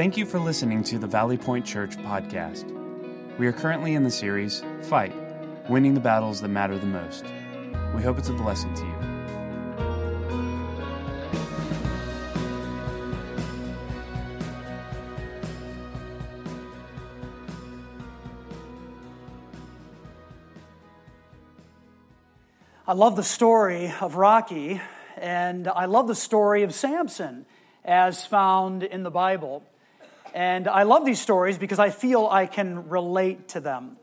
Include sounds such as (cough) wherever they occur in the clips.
Thank you for listening to the Valley Point Church podcast. We are currently in the series Fight Winning the Battles That Matter the Most. We hope it's a blessing to you. I love the story of Rocky, and I love the story of Samson as found in the Bible. And I love these stories because I feel I can relate to them.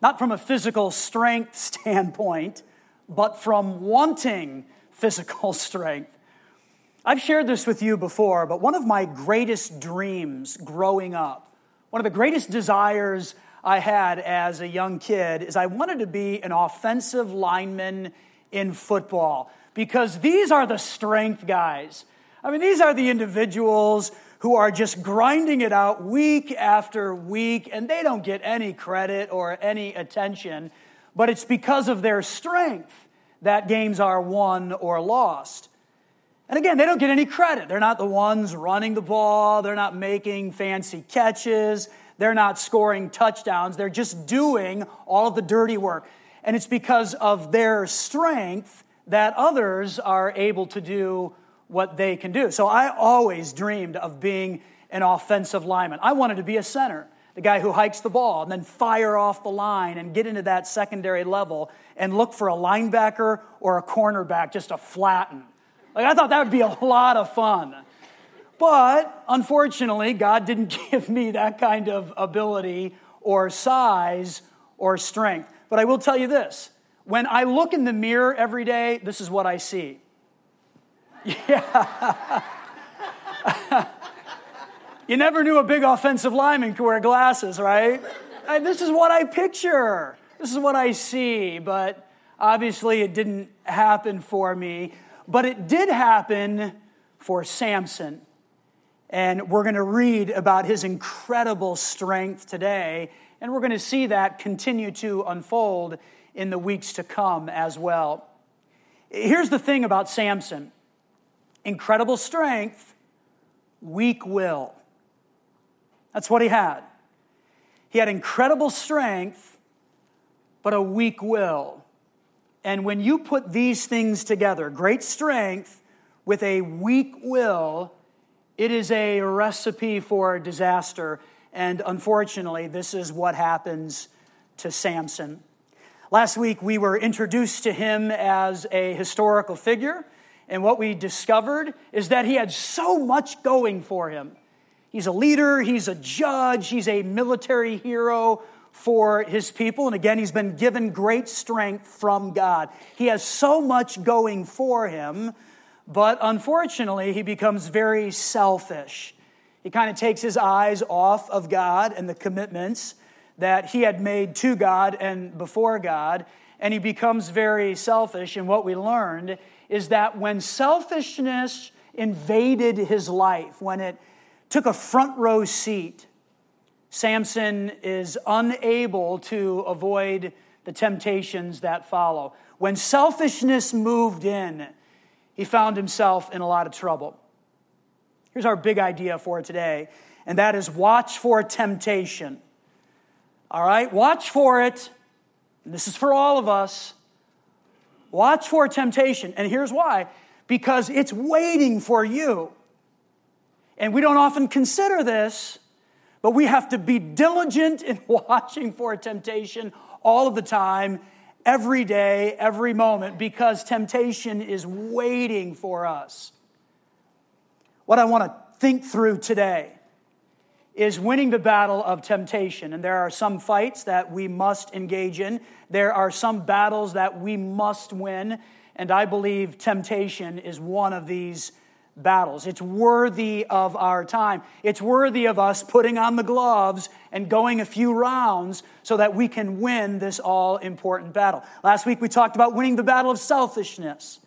Not from a physical strength (laughs) standpoint, but from wanting physical (laughs) strength. I've shared this with you before, but one of my greatest dreams growing up, one of the greatest desires I had as a young kid, is I wanted to be an offensive lineman in football because these are the strength guys. I mean, these are the individuals who are just grinding it out week after week, and they don't get any credit or any attention, but it's because of their strength that games are won or lost. And again, they don't get any credit. They're not the ones running the ball, they're not making fancy catches, they're not scoring touchdowns, they're just doing all of the dirty work. And it's because of their strength that others are able to do what they can do. So I always dreamed of being an offensive lineman. I wanted to be a center, the guy who hikes the ball and then fire off the line and get into that secondary level and look for a linebacker or a cornerback just to flatten. Like I thought that would be a lot of fun. But unfortunately, God didn't (laughs) give me that kind of ability or size or strength. But I will tell you this when I look in the mirror every day, this is what I see. Yeah. (laughs) you never knew a big offensive lineman could wear glasses, right? This is what I picture. This is what I see. But obviously, it didn't happen for me. But it did happen for Samson. And we're going to read about his incredible strength today. And we're going to see that continue to unfold in the weeks to come as well. Here's the thing about Samson incredible strength, weak will. That's what he had. He had incredible strength, but a weak will. And when you put these things together, great strength with a weak will, it is a recipe for disaster. And unfortunately, this is what happens to Samson. Last week, we were introduced to him as a historical figure. And what we discovered is that he had so much going for him. He's a leader, he's a judge, he's a military hero for his people. And again, he's been given great strength from God. He has so much going for him, but unfortunately, he becomes very selfish. He kind of takes his eyes off of God and the commitments that he had made to God and before God, and he becomes very selfish. And what we learned is that when selfishness invaded his life, when it took a front row seat, Samson is unable to avoid the temptations that follow. When selfishness moved in, he found himself in a lot of trouble. Here's our big idea for today, and that is watch for temptation. All right, watch for it. And this is for all of us. Watch for temptation. And here's why because it's waiting for you. And we don't often consider this, but we have to be diligent in (laughs) watching for temptation all of the time, every day, every moment, because temptation is waiting for us. What I want to think through today is winning the battle of temptation. And there are some fights that we must engage in, there are some battles that we must win. And I believe temptation is one of these battles. It's worthy of our time. It's worthy of us putting on the gloves and going a few rounds so that we can win this all important battle. Last week we talked about winning the battle of selfishness.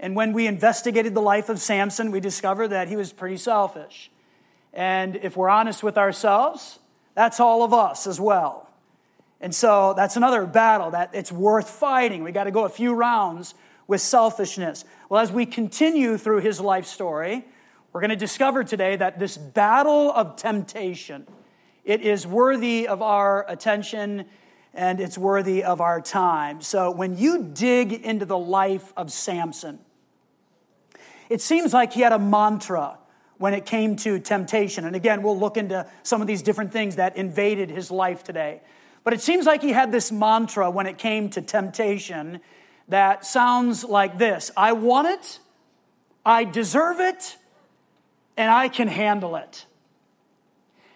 And when we investigated the life of Samson, we discovered that he was pretty selfish. And if we're honest with ourselves, that's all of us as well. And so that's another battle that it's worth fighting. We got to go a few rounds with selfishness. Well, as we continue through his life story, We're going to discover today that this battle of temptation, it is worthy of our attention and it's worthy of our time. So when you dig into the life of Samson, it seems like he had a mantra when it came to temptation. And again, we'll look into some of these different things that invaded his life today. But it seems like he had this mantra when it came to temptation that sounds like this I want it, I deserve it, and I can handle it.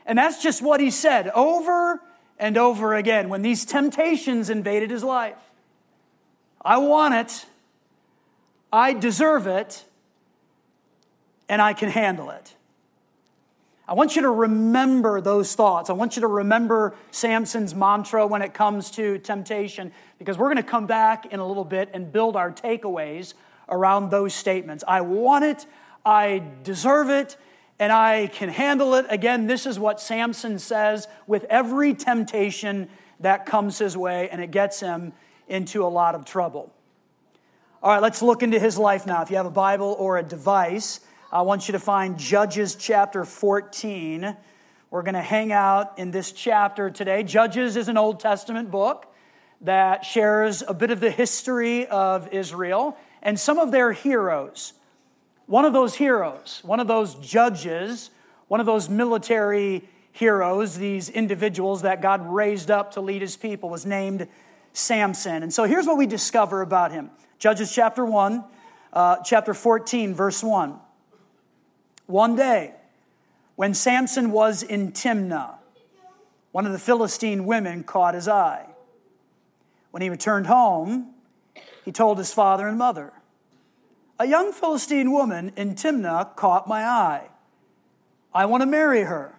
And that's just what he said over and over again when these temptations invaded his life. I want it, I deserve it, and I can handle it. I want you to remember those thoughts. I want you to remember Samson's mantra when it comes to temptation, because we're going to come back in a little bit and build our takeaways around those statements. I want it, I deserve it, and I can handle it. Again, this is what Samson says with every temptation that comes his way, and it gets him into a lot of trouble. All right, let's look into his life now. If you have a Bible or a device, I want you to find Judges chapter 14. We're going to hang out in this chapter today. Judges is an Old Testament book that shares a bit of the history of Israel and some of their heroes. One of those heroes, one of those judges, one of those military heroes, these individuals that God raised up to lead his people, was named Samson. And so here's what we discover about him Judges chapter 1, uh, chapter 14, verse 1. One day, when Samson was in Timnah, one of the Philistine women caught his eye. When he returned home, he told his father and mother, A young Philistine woman in Timnah caught my eye. I want to marry her.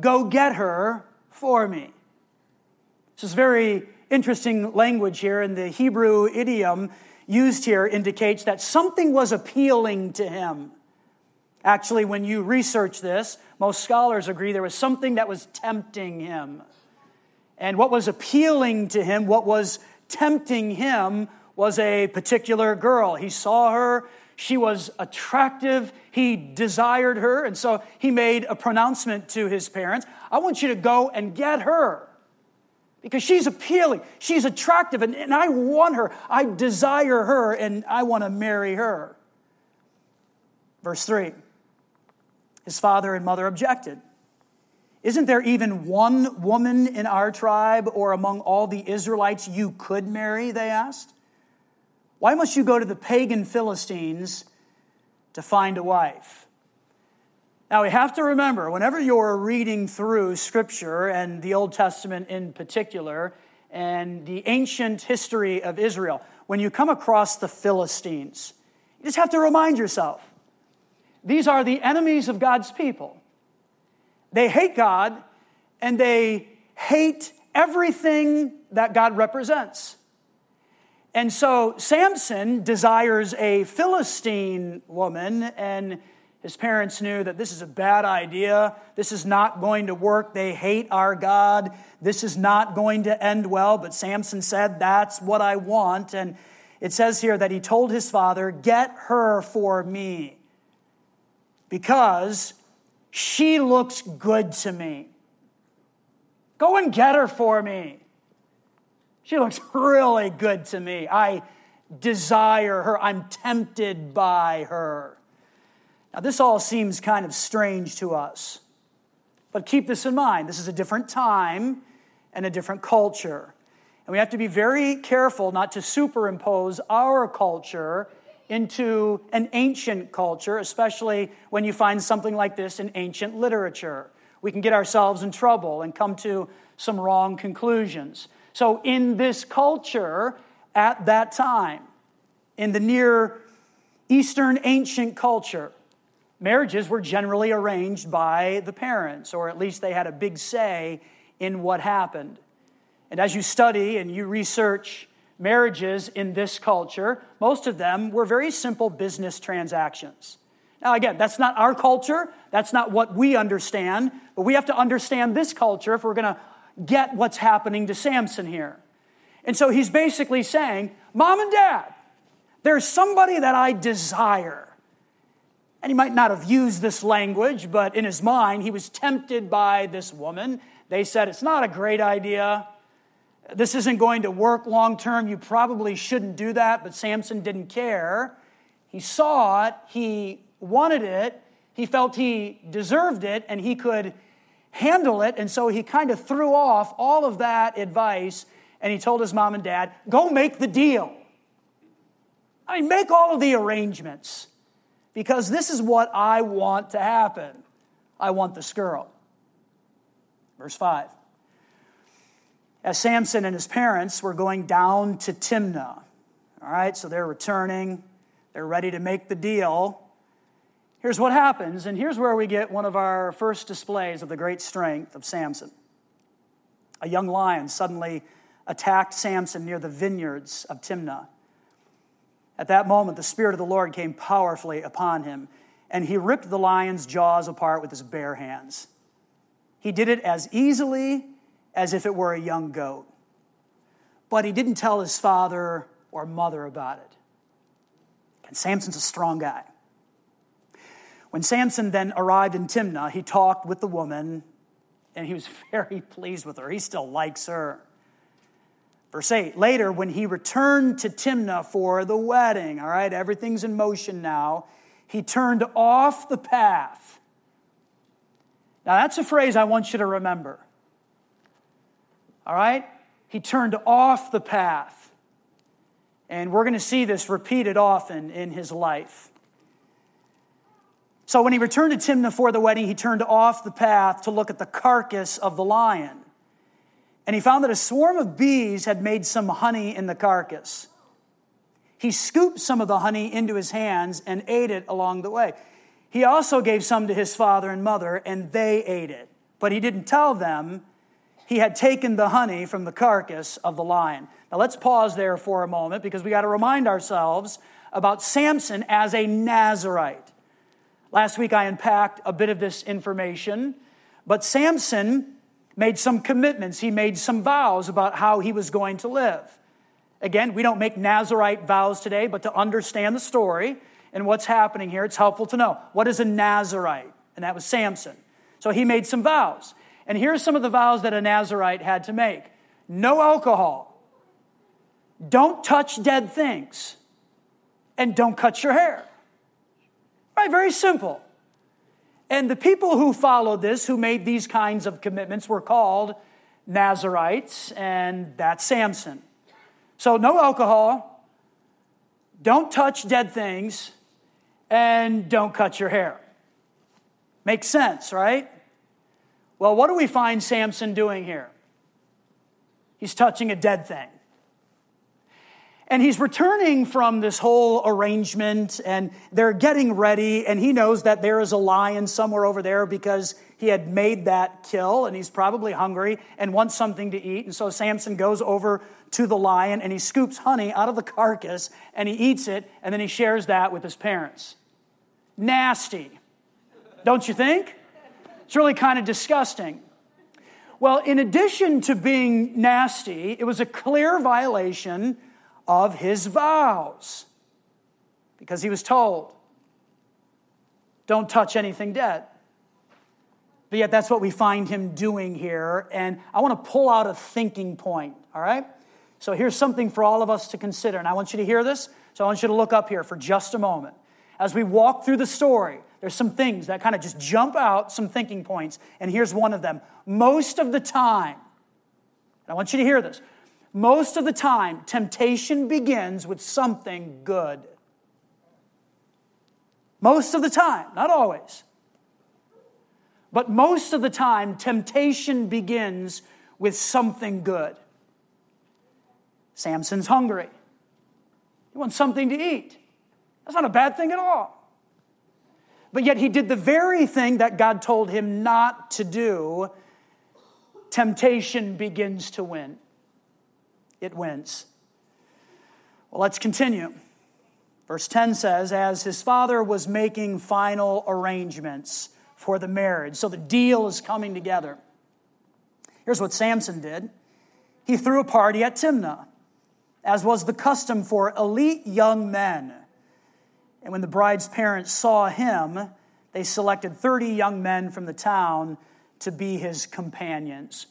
Go get her for me. This is very interesting language here, and the Hebrew idiom used here indicates that something was appealing to him. Actually, when you research this, most scholars agree there was something that was tempting him. And what was appealing to him, what was tempting him, was a particular girl. He saw her, she was attractive, he desired her, and so he made a pronouncement to his parents I want you to go and get her. Because she's appealing, she's attractive, and, and I want her. I desire her, and I want to marry her. Verse 3 his father and mother objected. Isn't there even one woman in our tribe or among all the Israelites you could marry? They asked. Why must you go to the pagan Philistines to find a wife? Now, we have to remember whenever you're reading through Scripture and the Old Testament in particular, and the ancient history of Israel, when you come across the Philistines, you just have to remind yourself these are the enemies of God's people. They hate God and they hate everything that God represents. And so Samson desires a Philistine woman, and his parents knew that this is a bad idea. This is not going to work. They hate our God. This is not going to end well. But Samson said, That's what I want. And it says here that he told his father, Get her for me because she looks good to me. Go and get her for me. She looks really good to me. I desire her. I'm tempted by her. Now, this all seems kind of strange to us. But keep this in mind this is a different time and a different culture. And we have to be very careful not to superimpose our culture into an ancient culture, especially when you find something like this in ancient literature. We can get ourselves in trouble and come to some wrong conclusions. So, in this culture at that time, in the near Eastern ancient culture, marriages were generally arranged by the parents, or at least they had a big say in what happened. And as you study and you research marriages in this culture, most of them were very simple business transactions. Now, again, that's not our culture. That's not what we understand. But we have to understand this culture if we're going to get what's happening to Samson here. And so he's basically saying, Mom and Dad, there's somebody that I desire. And he might not have used this language, but in his mind, he was tempted by this woman. They said, It's not a great idea. This isn't going to work long term. You probably shouldn't do that. But Samson didn't care. He saw it, he wanted it, he felt he deserved it, and he could handle it. And so he kind of threw off all of that advice and he told his mom and dad, Go make the deal. I mean, make all of the arrangements because this is what I want to happen. I want this girl. Verse 5. As Samson and his parents were going down to Timnah, all right, so they're returning, they're ready to make the deal. Here's what happens, and here's where we get one of our first displays of the great strength of Samson. A young lion suddenly attacked Samson near the vineyards of Timnah. At that moment, the Spirit of the Lord came powerfully upon him, and he ripped the lion's jaws apart with his bare hands. He did it as easily as if it were a young goat. But he didn't tell his father or mother about it. And Samson's a strong guy. When Samson then arrived in Timnah, he talked with the woman, and he was (laughs) very pleased with her. He still likes her. Verse 8 Later, when he returned to Timnah for the wedding, all right, everything's in motion now, he turned off the path. Now, that's a phrase I want you to remember. All right? He turned off the path. And we're going to see this repeated often in his life. So, when he returned to Timnah for the wedding, he turned off the path to look at the carcass of the lion and he found that a swarm of bees had made some honey in the carcass. He scooped some of the honey into his hands and ate it along the way. He also gave some to his father and mother, and they ate it. But he didn't tell them he had taken the honey from the carcass of the lion. Now let's pause there for a moment because we got to remind ourselves about Samson as a Nazarite. Last week I unpacked a bit of this information, but Samson made some commitments. He made some vows about how he was going to live. Again, we don't make Nazarite vows today, but to understand the story and what's happening here, it's helpful to know what is a Nazarite? And that was Samson. So he made some vows. And here's some of the vows that a Nazarite had to make no alcohol, don't touch dead things, and don't cut your hair. Right? Very simple. And the people who followed this, who made these kinds of commitments, were called Nazarites, and that's Samson. So, no alcohol, don't touch dead things, and don't cut your hair. Makes sense, right? Well, what do we find Samson doing here? He's touching a dead thing. And he's returning from this whole arrangement, and they're getting ready, and he knows that there is a lion somewhere over there because he had made that kill, and he's probably hungry and wants something to eat. And so Samson goes over to the lion and he scoops honey out of the carcass and he eats it, and then he shares that with his parents. Nasty, don't you think? It's really kind of disgusting. Well, in addition to being nasty, it was a clear violation of his vows because he was told, don't touch anything dead. But yet, that's what we find him doing here. And I want to pull out a thinking point, all right? So, here's something for all of us to consider. And I want you to hear this. So, I want you to look up here for just a moment. As we walk through the story, there's some things that kind of just jump out, some thinking points. And here's one of them. Most of the time, I want you to hear this. Most of the time, temptation begins with something good. Most of the time, not always. But most of the time, temptation begins with something good. Samson's hungry. He wants something to eat. That's not a bad thing at all. But yet, he did the very thing that God told him not to do. Temptation begins to win it wins. Well, let's continue. Verse 10 says, As his father was making final arrangements for the marriage, so the deal is coming together. Here's what Samson did he threw a party at Timnah, as was the custom for elite young men. And when the bride's parents saw him, they selected 30 young men from the town to be his companions.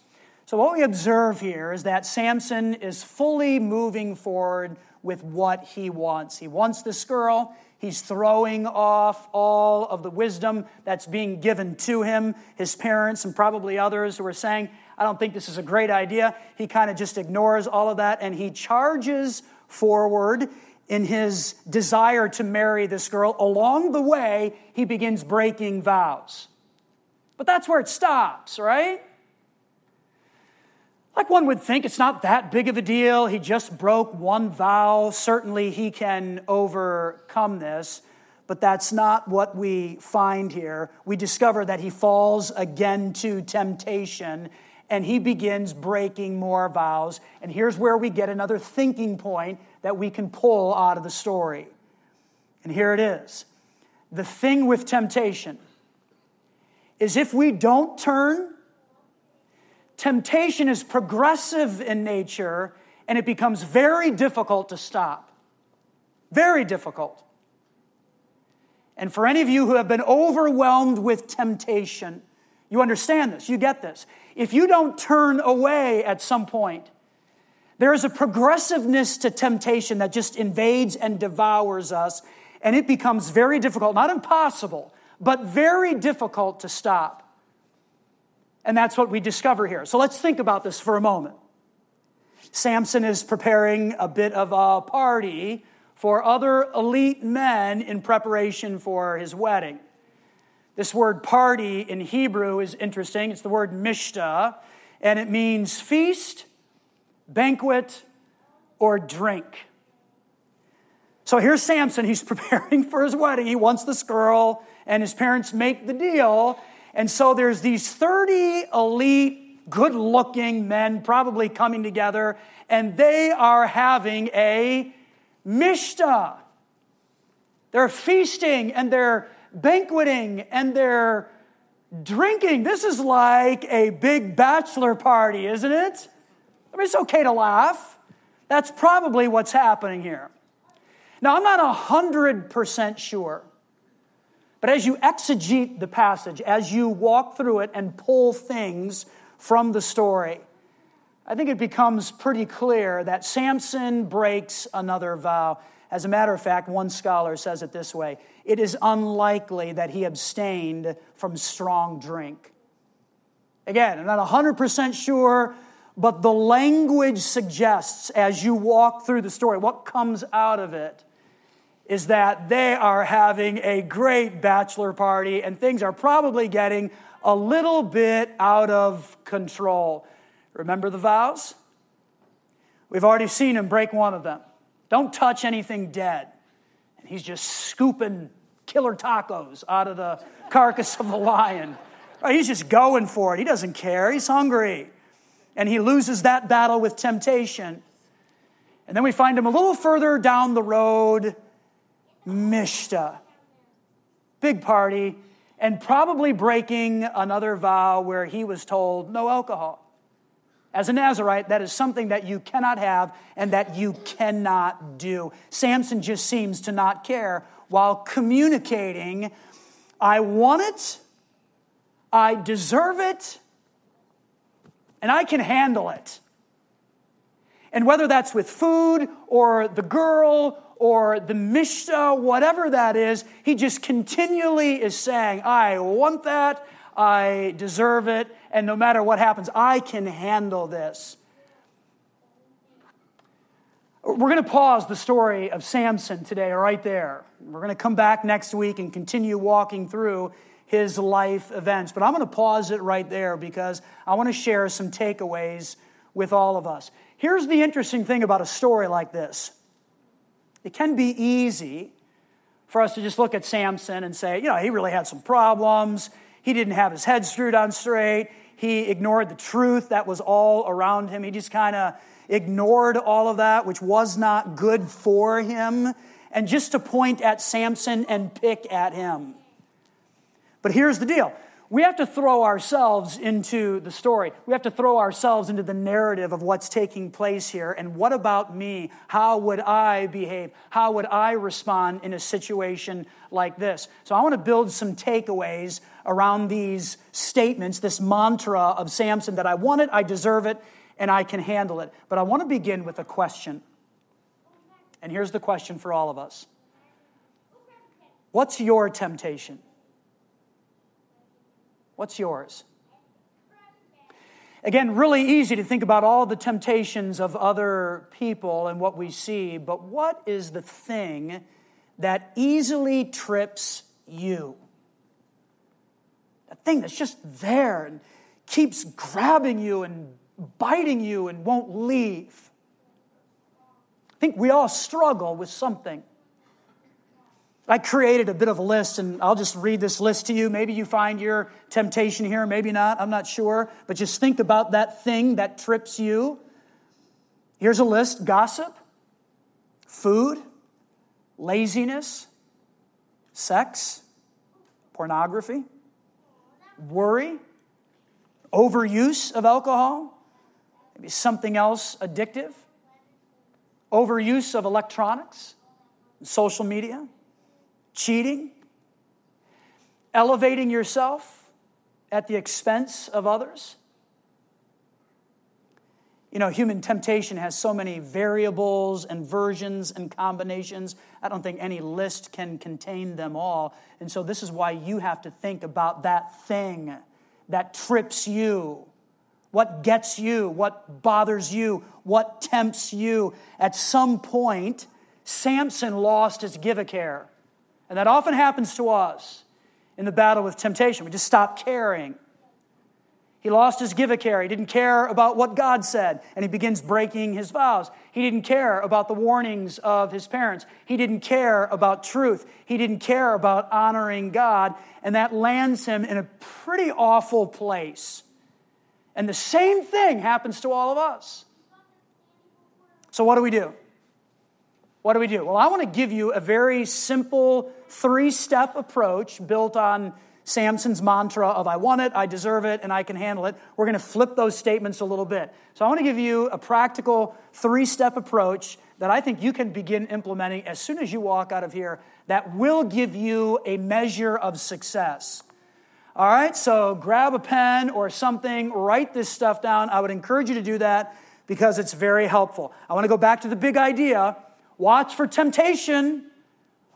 So, what we observe here is that Samson is fully moving forward with what he wants. He wants this girl. He's throwing off all of the wisdom that's being given to him, his parents, and probably others who are saying, I don't think this is a great idea. He kind of just ignores all of that and he charges forward in his desire to marry this girl. Along the way, he begins breaking vows. But that's where it stops, right? Like one would think it's not that big of a deal. He just broke one vow. Certainly he can overcome this. But that's not what we find here. We discover that he falls again to temptation and he begins breaking more vows. And here's where we get another thinking point that we can pull out of the story. And here it is the thing with temptation is if we don't turn, temptation is progressive in nature and it becomes very difficult to stop. Very difficult. And for any of you who have been overwhelmed with temptation, you understand this, you get this. If you don't turn away at some point, there is a progressiveness to temptation that just invades and devours us, and it becomes very difficult, not impossible, but very difficult to stop. And that's what we discover here. So let's think about this for a moment. Samson is preparing a bit of a party for other elite men in preparation for his wedding. This word party in Hebrew is interesting. It's the word mishta, and it means feast, banquet, or drink. So here's Samson. He's (laughs) preparing for his wedding. He wants this girl, and his parents make the deal. And so there's these 30 elite, good looking men probably coming together, and they are having a mishta. They're feasting and they're banqueting and they're drinking. This is like a big bachelor party, isn't it? I mean, it's okay to laugh. That's probably what's happening here. Now, I'm not 100% sure, but as you exegete the passage, as you walk through it and pull things from the story, I think it becomes pretty clear that Samson breaks another vow. As a matter of fact, one scholar says it this way it is unlikely that he abstained from strong drink. Again, I'm not 100% sure, but the language suggests as you walk through the story, what comes out of it is that they are having a great bachelor party and things are probably getting a little bit out of control. Remember the vows? We've already seen him break one of them. Don't touch anything dead. And he's just scooping killer tacos out of the (laughs) carcass of the lion. He's just going for it. He doesn't care. He's hungry. And he loses that battle with temptation. And then we find him a little further down the road, Mishta. Big party, and probably breaking another vow where he was told no alcohol. As a Nazarite, that is something that you cannot have and that you cannot do. Samson just seems to not care while communicating, I want it, I deserve it, and I can handle it. And whether that's with food or the girl or the mishta, whatever that is, he just continually is saying, I want that, I deserve it, and no matter what happens, I can handle this. We're going to pause the story of Samson today, right there. We're going to come back next week and continue walking through his life events. But I'm going to pause it right there because I want to share some takeaways with all of us. Here's the interesting thing about a story like this it can be easy for us to just look at Samson and say, you know, he really had some problems. He didn't have his head screwed on straight. He ignored the truth that was all around him. He just kind of ignored all of that, which was not good for him. And just to point at Samson and pick at him. But here's the deal we have to throw ourselves into the story. We have to throw ourselves into the narrative of what's taking place here. And what about me? How would I behave? How would I respond in a situation like this? So I want to build some takeaways around these statements, this mantra of Samson that I want it, I deserve it, and I can handle it. But I want to begin with a question. And here's the question for all of us What's your temptation? What's yours? Again, really easy to think about all the temptations of other people and what we see, but what is the thing that easily trips you? That thing that's just there and keeps grabbing you and biting you and won't leave. I think we all struggle with something. I created a bit of a list, and I'll just read this list to you. Maybe you find your temptation here, maybe not, I'm not sure. But just think about that thing that trips you. Here's a list gossip, food, laziness, sex, pornography, worry, overuse of alcohol, maybe something else addictive, overuse of electronics, social media cheating, elevating yourself at the expense of others. You know, human temptation has so many variables and versions and combinations. I don't think any list can contain them all. And so, this is why you have to think about that thing that trips you, what gets you, what bothers you, what tempts you. At some point, Samson lost his give a care. And that often happens to us in the battle with temptation. We just stop caring. He lost his give a care. He didn't care about what God said, and he begins breaking his vows. He didn't care about the warnings of his parents. He didn't care about truth. He didn't care about honoring God, and that lands him in a pretty awful place. And the same thing happens to all of us. So, what do we do? What do we do? Well, I want to give you a very simple three step approach built on Samson's mantra of I want it, I deserve it, and I can handle it. We're going to flip those statements a little bit. So I want to give you a practical three step approach that I think you can begin implementing as soon as you walk out of here that will give you a measure of success. All right, so grab a pen or something, write this stuff down. I would encourage you to do that because it's very helpful. I want to go back to the big idea Watch for temptation.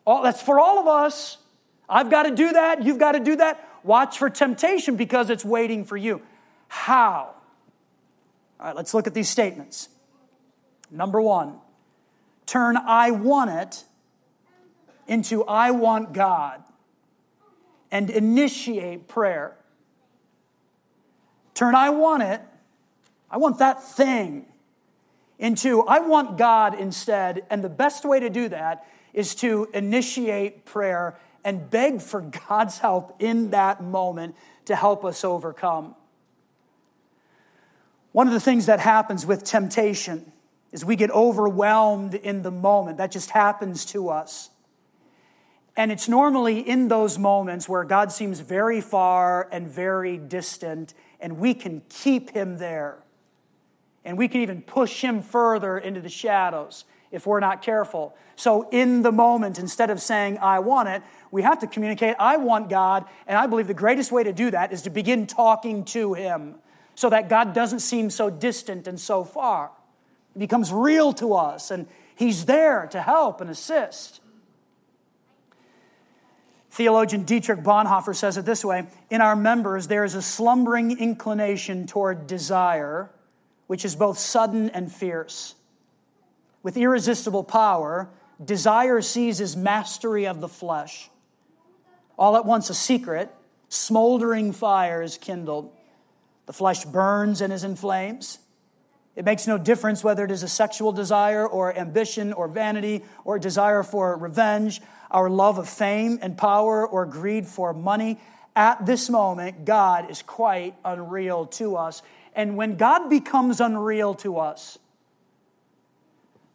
That's for all of us. I've got to do that. You've got to do that. Watch for temptation because it's waiting for you. How? All right, let's look at these statements. Number one, turn I want it into I want God and initiate prayer. Turn I want it, I want that thing into I want God instead. And the best way to do that is to initiate prayer and beg for (laughs) God's help in that moment to help us overcome. One of the things that happens with temptation is we get overwhelmed in the moment. That just happens to us. And it's normally in those moments where God seems very far and very distant, and we can keep him there. And we can even push him further into the shadows if we're not careful. So, in the moment, instead of saying, I want it, we have to communicate, I want God. And I believe the greatest way to do that is to begin talking to him so that God doesn't seem so distant and so far. It becomes real to us, and he's there to help and assist. Theologian Dietrich Bonhoeffer says it this way In our members, there is a slumbering inclination toward desire which is both sudden and fierce. With irresistible power, desire seizes mastery of the flesh. All at once, a secret, smoldering fire is kindled. The flesh burns and is in flames. It makes no difference whether it is a sexual desire or ambition or vanity or desire for revenge, our love of fame and power or greed for money. At this moment, God is quite unreal to us. And when God becomes unreal to us,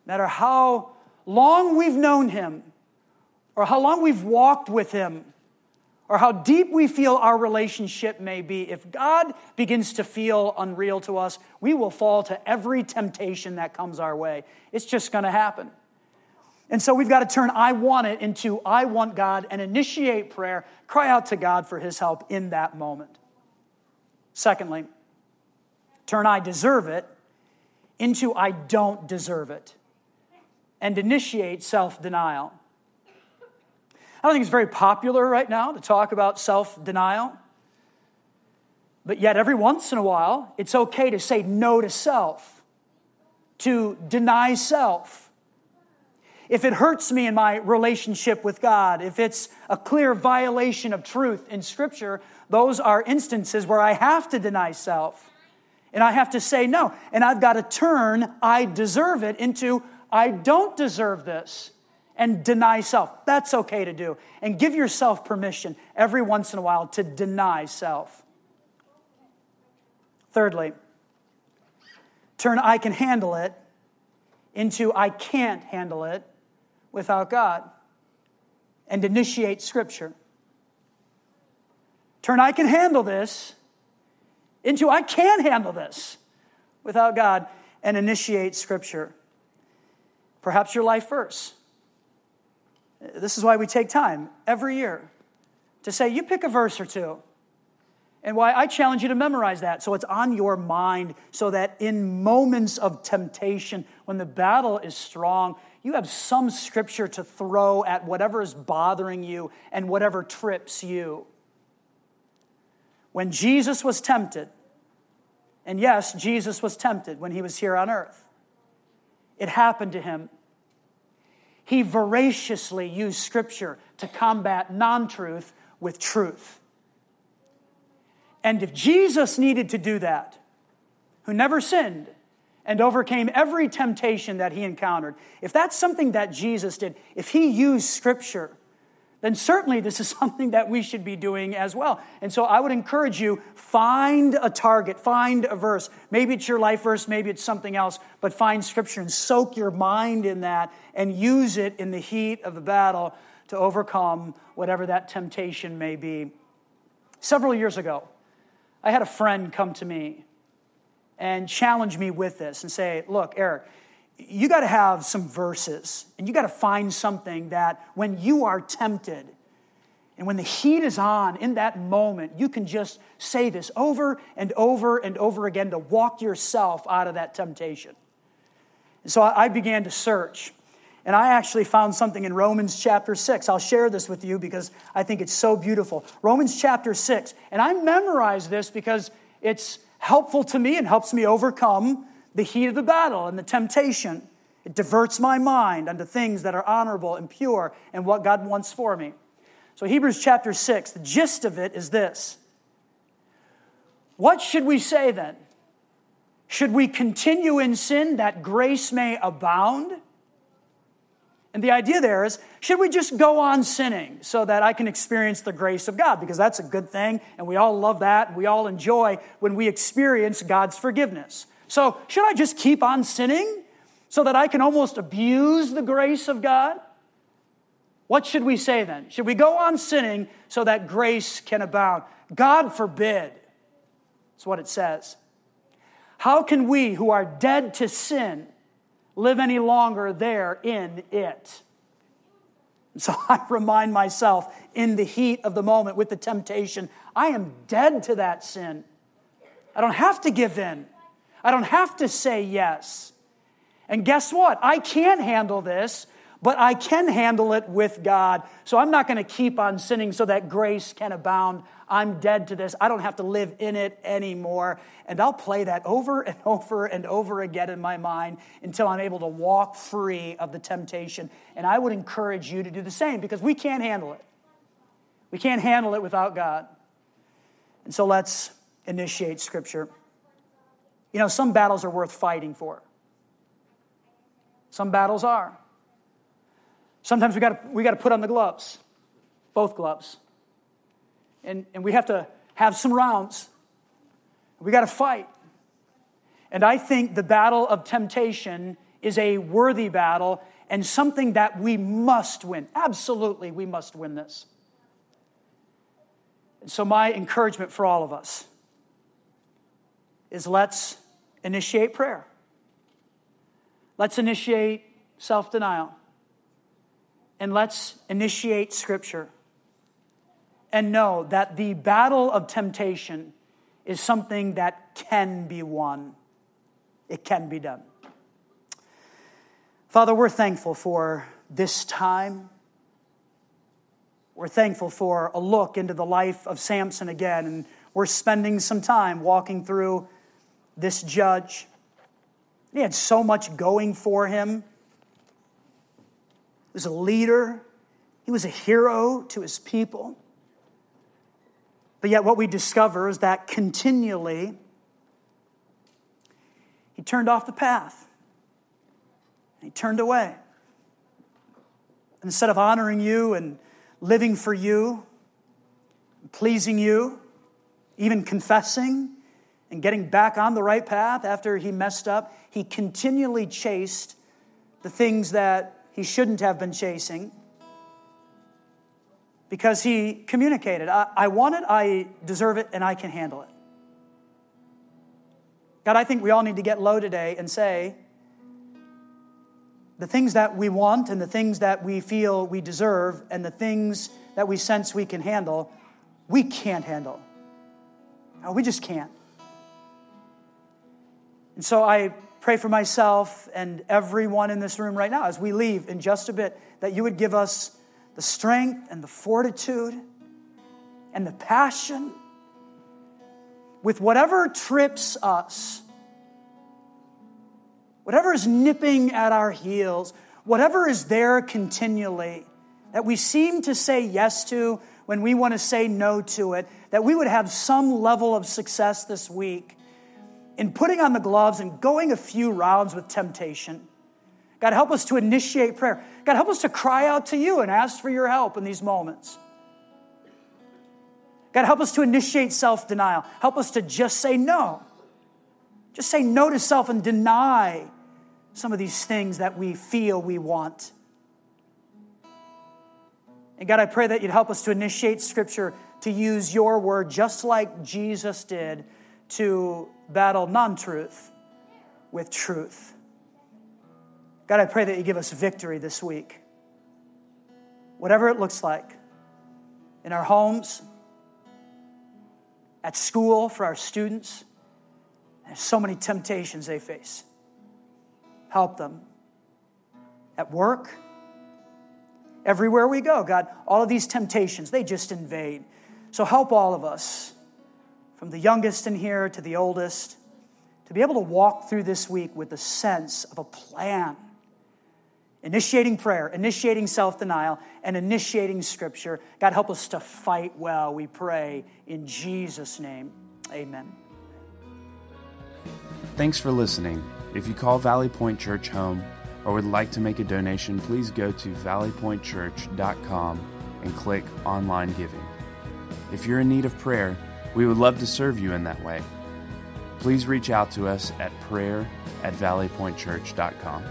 no matter how long we've known Him, or how long we've walked with Him, or how deep we feel our relationship may be, if God begins to feel unreal to us, we will fall to every temptation that comes our way. It's just going to happen. And so we've got to turn I want it into I want God and initiate prayer, cry out to God for his help in that moment. Secondly, turn I deserve it into I don't deserve it and initiate self denial. I don't think it's very popular right now to talk about self denial. But yet, every once in a while, it's okay to say no to self, to deny self. If it hurts me in my relationship with God, if it's a clear violation of truth in Scripture, those are instances where I have to deny self. And I have to say no. And I've got to turn I deserve it into I don't deserve this and deny self. That's okay to do. And give yourself permission every once in a while to deny self. Thirdly, turn I can handle it into I can't handle it without God and initiate Scripture. Turn I can handle this into I can handle this without God and initiate Scripture. Perhaps your life verse. This is why we take time every year to say, you pick a verse or two. And why I challenge you to memorize that so it's on your mind, so that in moments of temptation, when the battle is strong, you have some scripture to throw at whatever is bothering you and whatever trips you. When Jesus was tempted, and yes, Jesus was tempted when he was here on earth, it happened to him he voraciously used Scripture to combat non truth with truth. And if Jesus needed to do that, who never sinned and overcame every temptation that he encountered, if that's something that Jesus did, if he used Scripture then certainly this is (laughs) something that we should be doing as well. And so I would encourage you find a target, find a verse. Maybe it's your life verse, maybe it's something else, but find scripture and soak your mind in that and use it in the heat of the battle to overcome whatever that temptation may be. Several years ago, I had a friend come to me and challenge me with this and say, Look, Eric, you got to have some verses and you got to find something that when you are tempted and when the heat is on in that moment, you can just say this over and over and over again to walk yourself out of that temptation. And so I began to search. And I actually found something in Romans chapter 6. I'll share this with you because I think it's so beautiful. Romans chapter 6. And I memorized this because it's helpful to me and helps me overcome the heat of the battle and the temptation. It diverts my mind unto things that are honorable and pure and what God wants for me. So, Hebrews chapter 6, the gist of it is this What should we say then? Should we continue in sin that grace may abound? And the idea there is should we just go on sinning so that I can experience the grace of God? Because that's a good thing, and we all love that, we all enjoy when we experience God's forgiveness. So, should I just keep on sinning so that I can almost abuse the grace of God? What should we say then? Should we go on sinning so that grace can abound? God forbid. That's what it says. How can we who are dead to sin live any longer there in it? So (laughs) I remind myself in the heat of the moment with the temptation, I am dead to that sin. I don't have to give in. I don't have to say yes. And guess what? I can't handle this, but I can handle it with God. So I'm not going to keep on sinning so that grace can abound. I'm dead to this. I don't have to live in it anymore. And I'll play that over and (laughs) over and over again in my mind until I'm able to walk free of the temptation. And I would encourage you to do the same because we can't handle it. We can't handle it without God. And so let's initiate Scripture. You know, some battles are worth fighting for. Some battles are. Sometimes we got we to put on the gloves, both gloves. And, and we have to have some rounds. We got to fight. And I think the battle of temptation is a worthy battle and something that we must win. Absolutely, we must win this. And so, my encouragement for all of us is let's initiate prayer. Let's initiate self denial. And let's initiate scripture. And know that the battle of temptation is something that can be won. It can be done. Father, we're thankful for this time. We're thankful for a look into the life of Samson again, and we're spending some time walking through this judge. He had so much going for him. He was a leader, he was a hero to his people. But yet, what we discover is that continually he turned off the path. He turned away. Instead of honoring you and living for you, pleasing you, even confessing and getting back on the right path after he messed up, he continually chased the things that he shouldn't have been chasing because he communicated I, I, want it, I deserve it, and I can handle it. God, I think we all need to get low today and say, the things that we want and the things that we feel we deserve and the things that we sense we can handle, we can't handle. No, we just can't. And so I pray for myself and everyone in this room right now as we leave in just a bit that you would give us the strength and the fortitude and the passion. With whatever trips us whatever is nipping at our heels, whatever is there continually that we seem to say yes to when we want to say no to it, that we would have some level of success this week in putting on the gloves and going a few rounds with temptation. God, help us to initiate prayer. God, help us to cry out to you and ask for your help in these moments. God, help us to initiate self denial. Help us to just say no. Just say no to self and deny some of these things that we feel we want. And God, I pray that you'd help us to initiate Scripture to use your word just like Jesus did to battle non truth with truth. God, I pray that you give us victory this week. Whatever it looks like, in our homes, at school for our students, there's so many temptations they face. Help them. At work, everywhere we go, God, all of these temptations, they just invade. So help all of us, from the youngest in here to the oldest, to be able to walk through this week with a sense of a plan. Initiating prayer, initiating self denial, and initiating scripture. God, help us to fight well, we pray. In Jesus' name, amen. Thanks for listening. If you call Valley Point Church home or would like to make a donation, please go to valleypointchurch.com and click Online Giving. If you're in need of prayer, we would love to serve you in that way. Please reach out to us at prayer at valleypointchurch.com.